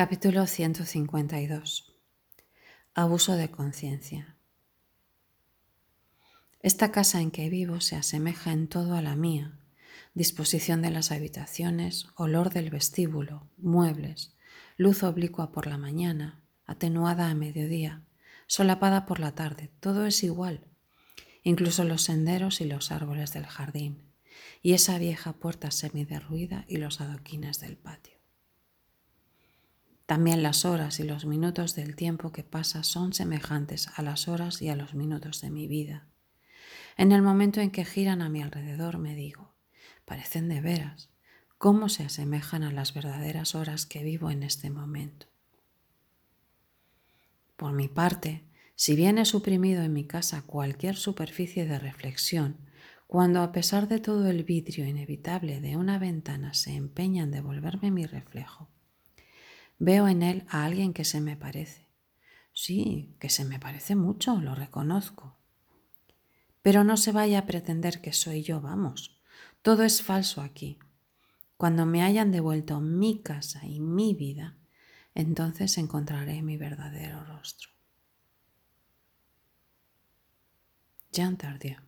Capítulo 152. Abuso de conciencia. Esta casa en que vivo se asemeja en todo a la mía. Disposición de las habitaciones, olor del vestíbulo, muebles, luz oblicua por la mañana, atenuada a mediodía, solapada por la tarde, todo es igual, incluso los senderos y los árboles del jardín, y esa vieja puerta semiderruida y los adoquines del patio. También las horas y los minutos del tiempo que pasa son semejantes a las horas y a los minutos de mi vida. En el momento en que giran a mi alrededor me digo, parecen de veras, cómo se asemejan a las verdaderas horas que vivo en este momento. Por mi parte, si bien he suprimido en mi casa cualquier superficie de reflexión, cuando a pesar de todo el vidrio inevitable de una ventana se empeña en devolverme mi reflejo, Veo en él a alguien que se me parece. Sí, que se me parece mucho, lo reconozco. Pero no se vaya a pretender que soy yo, vamos. Todo es falso aquí. Cuando me hayan devuelto mi casa y mi vida, entonces encontraré mi verdadero rostro. Jean Tardieu